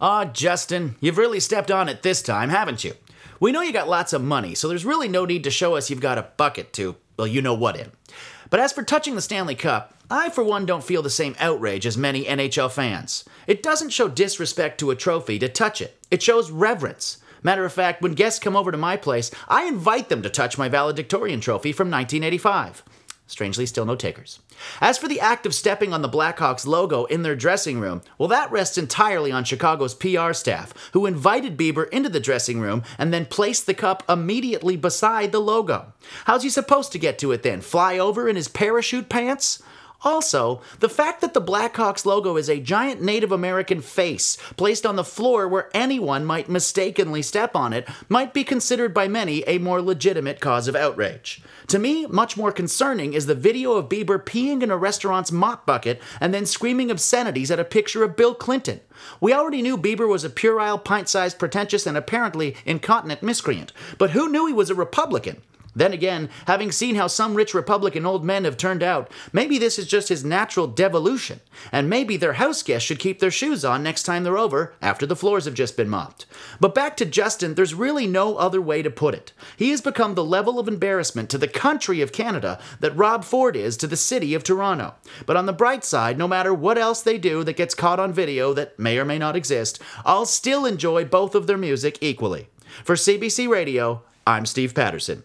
Aw, Justin, you've really stepped on it this time, haven't you? We know you got lots of money, so there's really no need to show us you've got a bucket to, well, you know what in. But as for touching the Stanley Cup, I for one don't feel the same outrage as many NHL fans. It doesn't show disrespect to a trophy to touch it, it shows reverence. Matter of fact, when guests come over to my place, I invite them to touch my valedictorian trophy from 1985. Strangely, still no takers. As for the act of stepping on the Blackhawks logo in their dressing room, well, that rests entirely on Chicago's PR staff, who invited Bieber into the dressing room and then placed the cup immediately beside the logo. How's he supposed to get to it then? Fly over in his parachute pants? Also, the fact that the Blackhawks logo is a giant Native American face placed on the floor where anyone might mistakenly step on it might be considered by many a more legitimate cause of outrage. To me, much more concerning is the video of Bieber peeing in a restaurant's mop bucket and then screaming obscenities at a picture of Bill Clinton. We already knew Bieber was a puerile, pint sized, pretentious, and apparently incontinent miscreant, but who knew he was a Republican? Then again, having seen how some rich Republican old men have turned out, maybe this is just his natural devolution, and maybe their house guests should keep their shoes on next time they're over after the floors have just been mopped. But back to Justin, there's really no other way to put it. He has become the level of embarrassment to the country of Canada that Rob Ford is to the city of Toronto. But on the bright side, no matter what else they do that gets caught on video that may or may not exist, I'll still enjoy both of their music equally. For CBC Radio, I'm Steve Patterson.